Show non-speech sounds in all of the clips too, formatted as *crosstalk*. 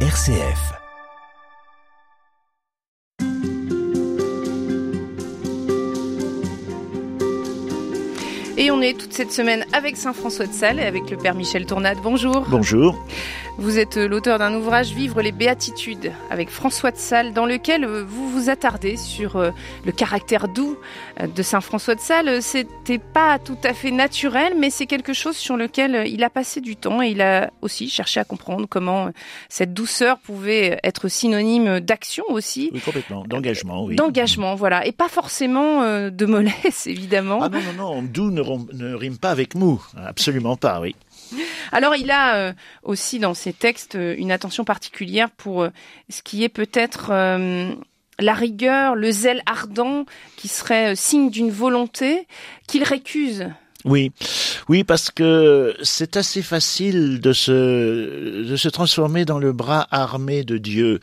RCF. Et on est toute cette semaine avec Saint François de Sales et avec le Père Michel Tournade. Bonjour. Bonjour. Vous êtes euh, l'auteur d'un ouvrage Vivre les béatitudes avec François de Sales dans lequel euh, vous vous attardez sur euh, le caractère doux de Saint François de Sales. C'était pas tout à fait naturel, mais c'est quelque chose sur lequel il a passé du temps et il a aussi cherché à comprendre comment cette douceur pouvait être synonyme d'action aussi. Oui, complètement. D'engagement, oui. D'engagement, voilà. Et pas forcément de mollesse, *laughs* évidemment. Ah non, non, non. Doux ne, ne rime pas avec mou. Absolument pas, oui. Alors il a euh, aussi dans ses textes euh, une attention particulière pour euh, ce qui est peut-être la rigueur, le zèle ardent qui serait signe d'une volonté qu'il récuse oui, oui, parce que c'est assez facile de se de se transformer dans le bras armé de Dieu.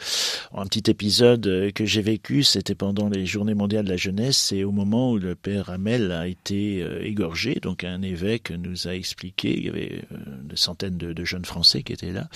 Un petit épisode que j'ai vécu, c'était pendant les Journées mondiales de la jeunesse, et au moment où le père Hamel a été euh, égorgé, donc un évêque nous a expliqué, il y avait euh, des centaines de, jeunes Français qui étaient là,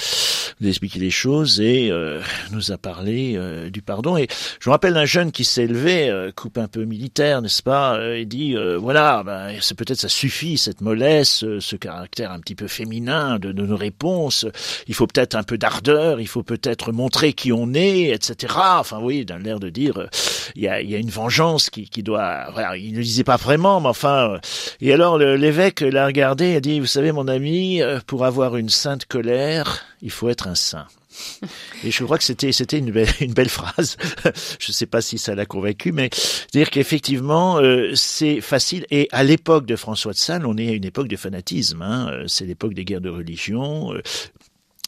nous a expliqué les choses et euh, nous a parlé du pardon. Et je me rappelle d'un jeune qui s'est levé, coupe un peu militaire, n'est-ce pas, et dit voilà, ben, c'est peut-être ça suffit cette mollesse, ce caractère un petit peu féminin de, nos réponses. Il faut peut-être un peu d'ardeur, il faut peut-être montrer qui on est, etc. Enfin oui, d'un l'air de dire, euh, il y a, une vengeance qui, doit... Voilà, il ne disait pas vraiment, mais enfin... Euh, et alors l'évêque l'a regardé et a dit, vous savez mon ami, euh, pour avoir une sainte colère, il faut être un saint. *laughs* Et je crois que c'était c'était une belle, une belle phrase. *laughs* je ne sais pas si ça l'a convaincu, mais dire qu'effectivement euh, c'est facile. Et à l'époque de François de Sales, on est à une époque de fanatisme. Hein. Euh, c'est l'époque des guerres de religion.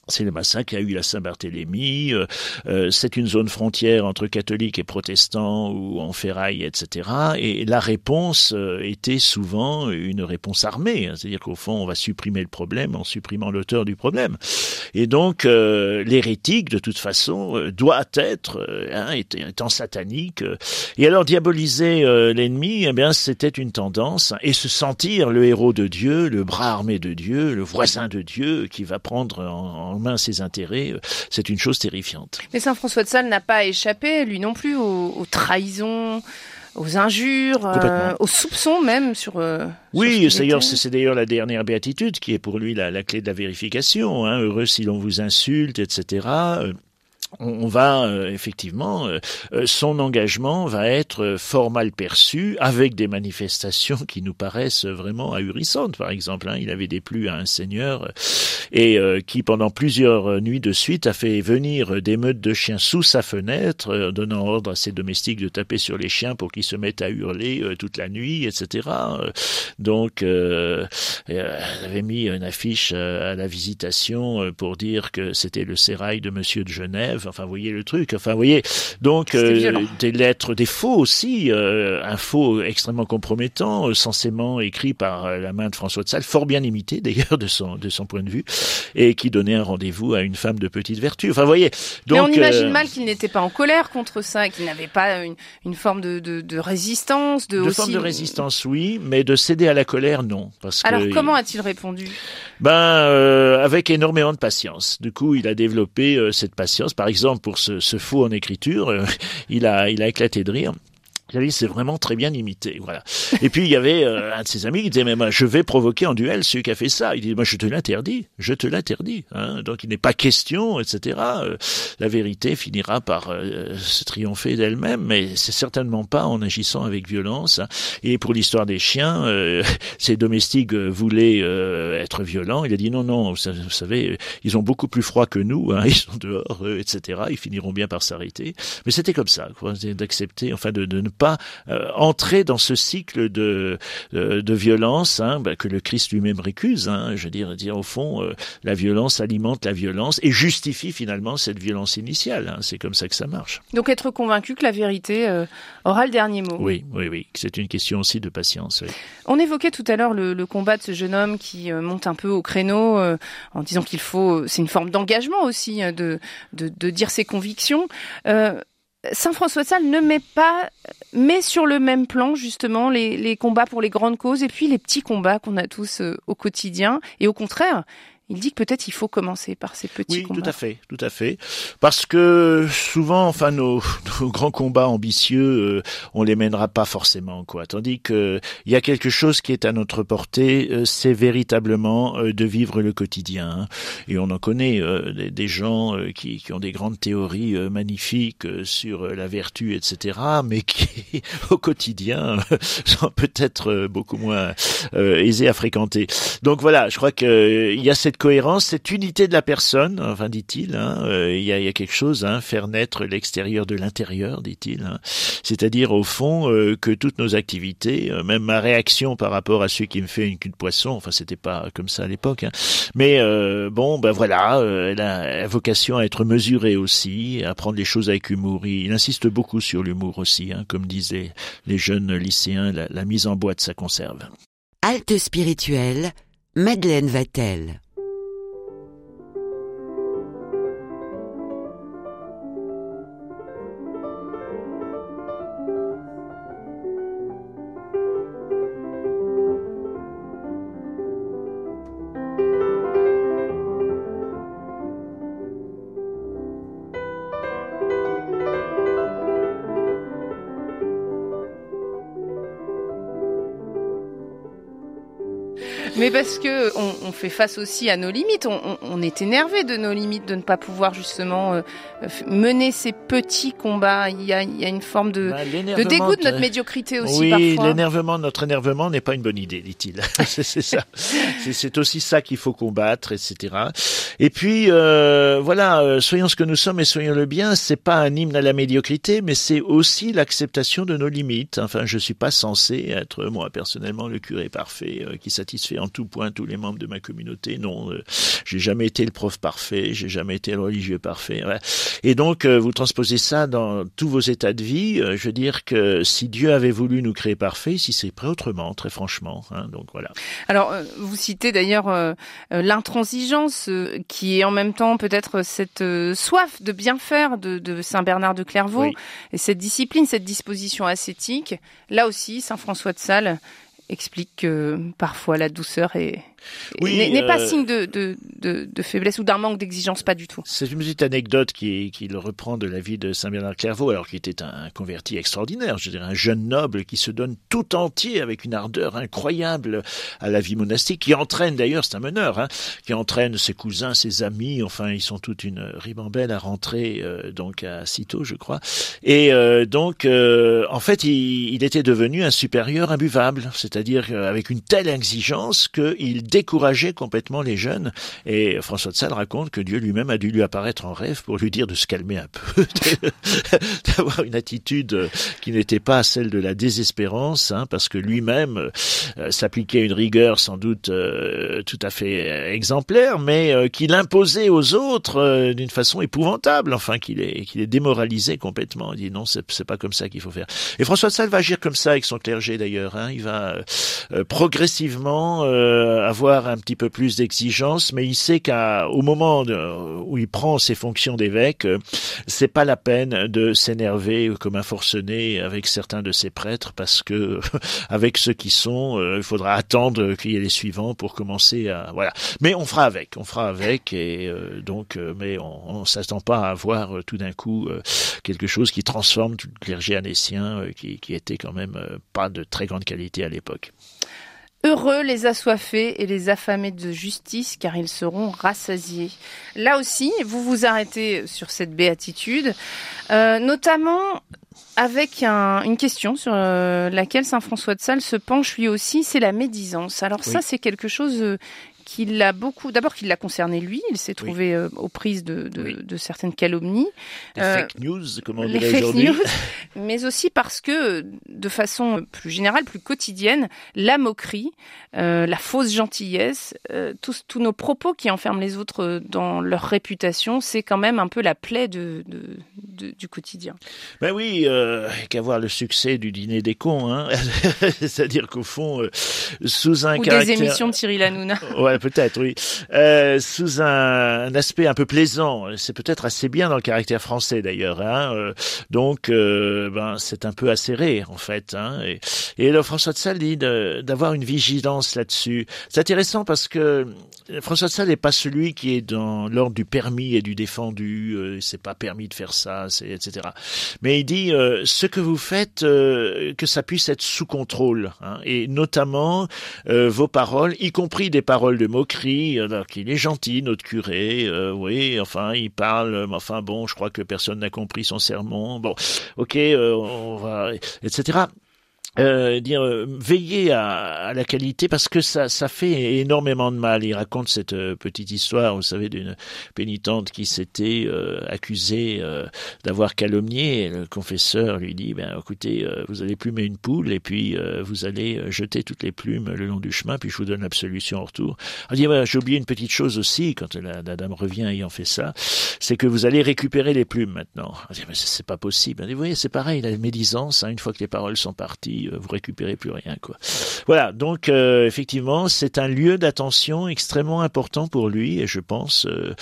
Euh, c'est le massacre qu'il y a eu à Saint-Barthélemy. Euh, euh, c'est une zone frontière entre catholiques et protestants ou en ferraille, etc. Et la réponse euh, était souvent une réponse armée. Hein. C'est-à-dire qu'au fond, on va supprimer le problème en supprimant l'auteur du problème. Et donc, l'hérétique, de toute façon, doit être, hein, étant satanique. et alors, diaboliser l'ennemi, eh bien, c'était une tendance. Et se sentir le héros de Dieu, le bras armé de Dieu, le voisin de Dieu, qui va prendre en main ses intérêts, euh, c'est une chose terrifiante. Mais Saint François de Sales n'a pas échappé, lui non plus, aux, trahisons aux injures, euh, aux soupçons même sur. Euh, oui, d'ailleurs, c'est d'ailleurs la dernière béatitude qui est pour lui la, clé de la vérification. Hein. Heureux si l'on vous insulte, etc on va euh, effectivement, euh, euh, son engagement va être fort mal perçu avec des manifestations qui nous paraissent vraiment ahurissantes. Par exemple, hein, il avait déplu à un seigneur et qui pendant plusieurs nuits de suite a fait venir des meutes de chiens sous sa fenêtre, donnant ordre à ses domestiques de taper sur les chiens pour qu'ils se mettent à hurler toute la nuit, etc. Donc, elle avait mis une affiche à la visitation pour dire que c'était le sérail de Monsieur de Genève Enfin, vous voyez le truc. Enfin, vous voyez. Donc, euh, des lettres, des faux aussi, euh, un faux extrêmement compromettant, euh, censément écrit par la main de François de Sales, fort bien imité *laughs* d'ailleurs de son de son point de vue, et qui donnait un rendez-vous à une femme de petite vertu. Enfin, vous voyez. Donc, Mais on imagine mal qu'il n'était pas en colère contre ça, qu'il n'avait pas une, une forme de, de, de, résistance, de. De forme de résistance, oui, mais de céder à la colère, non. Parce Alors, comment a-t-il répondu? Ben, avec énormément de patience. Du coup, il a développé cette patience. Par exemple, pour ce, ce en écriture, euh, il, a, il a éclaté de rire c'est vraiment très bien imité, voilà. Et puis il y avait euh, un de ses amis qui disait mais je vais provoquer en duel celui qui a fait ça. Il dit moi je te l'interdis, je te l'interdis. Hein. Donc il n'est pas question, etc. Euh, la vérité finira par euh, se triompher d'elle-même, mais c'est certainement pas en agissant avec violence. Hein. Et pour l'histoire des chiens, *laughs* ses domestiques voulaient être violents. Il a dit non non, vous savez, ils ont beaucoup plus froid que nous, hein. *laughs* ils sont dehors, etc. Ils finiront bien par s'arrêter. Mais c'était comme ça, d'accepter, enfin de, de ne pas euh, entrer dans ce cycle de, euh, de violence hein, bah, que le Christ lui-même récuse. Hein, je veux dire, dire au fond, euh, la violence alimente la violence et justifie finalement cette violence initiale. Hein, c'est comme ça que ça marche. Donc être convaincu que la vérité aura le dernier mot. Oui, oui, oui. C'est une question aussi de patience. On évoquait tout à l'heure le, le, combat de ce jeune homme qui monte un peu au créneau en disant qu'il faut, c'est une forme d'engagement aussi de, de, de, dire ses convictions. Saint François de Sales ne met pas, met sur le même plan justement les, combats pour les grandes causes et puis les petits combats qu'on a tous euh, au quotidien. Et au contraire, il dit que peut-être il faut commencer par ces petits combats. Oui, tout à fait, tout à fait. Parce que souvent, enfin, *laughs* nos, grands combats ambitieux, euh, on les mènera pas forcément, quoi. Tandis que il y a quelque chose qui est à notre portée, euh, c'est véritablement euh, de vivre le quotidien. Hein. Et on en connaît des, gens qui, qui, ont des grandes théories magnifiques sur la vertu, etc., mais qui, *laughs* au quotidien, *laughs* sont peut-être beaucoup moins aisés à fréquenter. Donc voilà, je crois qu'il y a cette cohérence, cette unité de la personne, enfin dit-il, hein, euh, il, y a, quelque chose, hein, faire naître l'extérieur de l'intérieur, dit-il. Hein. C'est-à-dire au fond euh, que toutes nos activités, euh, même ma réaction par rapport à celui qui me fait une queue de poisson, enfin c'était pas comme ça à l'époque, mais bon, ben voilà, elle a, vocation à être mesurée aussi, à prendre les choses avec humour. Il, insiste beaucoup sur l'humour aussi, comme disaient les jeunes lycéens, la, la mise en boîte, ça conserve. Halte spirituelle, Madeleine Vatel. Mais parce que on, fait face aussi à nos limites. On, est énervé de nos limites, de ne pas pouvoir justement euh, mener ces petits combats. Il y a, une forme de, bah, de dégoût de notre médiocrité aussi. Oui, l'énervement, notre énervement n'est pas une bonne idée, dit-il. *laughs* *laughs* c'est ça. C'est aussi ça qu'il faut combattre, etc. Et puis euh, voilà, euh, soyons ce que nous sommes et soyons le bien. C'est pas un hymne à la médiocrité, mais c'est aussi l'acceptation de nos limites. Enfin, je suis pas censé être moi personnellement le curé parfait qui satisfait en tout point tous les membres de ma communauté. Non, euh, j'ai jamais été le prof parfait, j'ai jamais été le religieux parfait. Et donc, euh, vous transposez ça dans tous vos états de vie. Euh, je veux dire que si Dieu avait voulu nous créer parfaits, si c'est prêt autrement, très franchement. Hein, donc voilà. Alors, vous citez d'ailleurs l'intransigeance, qui est en même temps peut-être cette soif de bien faire de, Saint Bernard de Clairvaux, et cette discipline, cette disposition ascétique. Là aussi, Saint François de Sales explique que parfois la douceur est, oui, n'est pas euh, signe de, de, de, de, faiblesse ou d'un manque d'exigence, pas du tout. C'est une petite anecdote qui, qui le reprend de la vie de Saint Bernard Clairvaux, alors qu'il était un converti extraordinaire, je dirais un jeune noble qui se donne tout entier avec une ardeur incroyable à la vie monastique, qui entraîne d'ailleurs, c'est un meneur, hein, qui entraîne ses cousins, ses amis, enfin ils sont toute une ribambelle à rentrer euh, donc à Cîteaux, je crois. Et euh, donc en fait il, il, était devenu un supérieur imbuvable, c'est-à-dire avec une telle exigence qu'il décourager complètement les jeunes. Et François de Sales raconte que Dieu lui-même a dû lui apparaître en rêve pour lui dire de se calmer un peu, *laughs* d'avoir une attitude qui n'était pas celle de la désespérance, hein, parce que lui-même euh, s'appliquait une rigueur sans doute euh, tout à fait exemplaire, mais euh, qu'il imposait aux autres d'une façon épouvantable, enfin qu'il est, qu'il est démoralisé complètement. Il dit non, c'est pas comme ça qu'il faut faire. Et François de Sales va agir comme ça avec son clergé d'ailleurs. Hein. Il va progressivement avoir avoir un petit peu plus d'exigence, mais il sait qu'au moment où il prend ses fonctions d'évêque, euh, c'est pas la peine de s'énerver comme un forcené avec certains de ses prêtres, parce que *laughs* avec ceux qui sont, euh, il faudra attendre qu'il y ait les suivants pour commencer à voilà. Mais on fera avec, on fera avec, et euh, donc, mais on, ne s'attend pas à avoir tout d'un coup quelque chose qui transforme tout le clergé anécien, qui, qui était quand même pas de très grande qualité à l'époque. Heureux les assoiffés et les affamés de justice, car ils seront rassasiés. Là aussi, vous vous arrêtez sur cette béatitude, euh, notamment avec une question sur euh, laquelle Saint François de Sales se penche lui aussi, c'est la médisance. Alors ça, c'est quelque chose euh, qu'il l'a beaucoup. D'abord, qu'il l'a concerné lui. Il s'est trouvé euh, aux prises de, de, de, certaines calomnies. Les euh, fake news, comme on dit aujourd'hui. *laughs* mais aussi parce que, de façon plus générale, plus quotidienne, la moquerie, euh, la fausse gentillesse, tous, tous nos propos qui enferment les autres dans leur réputation, c'est quand même un peu la plaie de, du quotidien. Ben oui, euh, qu'avoir le succès du dîner des cons, hein *laughs* c'est-à-dire qu'au fond, euh, sous un Ou caractère... des émissions de Cyril Hanouna. *laughs* ouais, peut-être, oui. Euh, sous un, un, aspect un peu plaisant, c'est peut-être assez bien dans le caractère français d'ailleurs. Hein euh, donc, euh, ben c'est un peu acéré en fait. Hein et, et alors François de Sales dit d'avoir une vigilance là-dessus. C'est intéressant parce que François de Sales n'est pas celui qui est dans l'ordre du permis et du défendu. Euh, c'est pas permis de faire ça, etc. Mais il dit euh, ce que vous faites, euh, que ça puisse être sous contrôle, hein, et notamment euh, vos paroles, y compris des paroles de moquerie. Alors qu'il est gentil, notre curé, oui, enfin il parle, enfin bon, je crois que personne n'a compris son sermon. Bon, ok, on va, etc euh, dire euh, veiller à, à, la qualité parce que ça ça fait énormément de mal. Il raconte cette euh, petite histoire, vous savez, d'une pénitente qui s'était euh, accusée euh, d'avoir calomnié. Le confesseur lui dit ben écoutez, vous allez plumer une poule et puis vous allez jeter toutes les plumes le long du chemin, puis je vous donne l'absolution en retour. Il dit ben, j'ai oublié une petite chose aussi quand la, dame revient ayant fait ça, c'est que vous allez récupérer les plumes maintenant. Il dit mais c'est pas possible. Il dit, vous voyez, c'est pareil, la médisance. Hein, une fois que les paroles sont parties vous récupérez plus rien quoi. Voilà, donc euh, effectivement, c'est un lieu d'attention extrêmement important pour lui et je pense euh,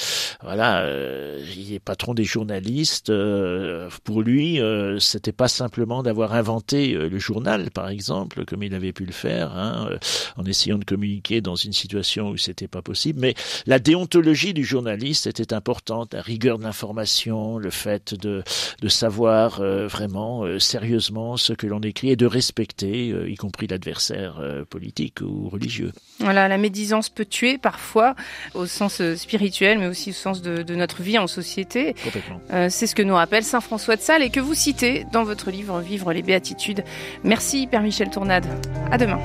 voilà, euh, il est patron des journalistes euh, pour lui, euh, c'était pas simplement d'avoir inventé le journal par exemple comme il avait pu le faire hein, en essayant de communiquer dans une situation où c'était pas possible, mais la déontologie du journaliste était importante, la rigueur de l'information, le fait de de savoir vraiment sérieusement ce que l'on écrit et de respecter, euh, y compris l'adversaire euh, politique ou religieux. Voilà, la médisance peut tuer parfois, au sens euh, spirituel, mais aussi au sens de, de notre vie en société. Euh, C'est ce que nous rappelle Saint François de Sales et que vous citez dans votre livre Vivre les béatitudes. Merci Père Michel Tournade. À demain.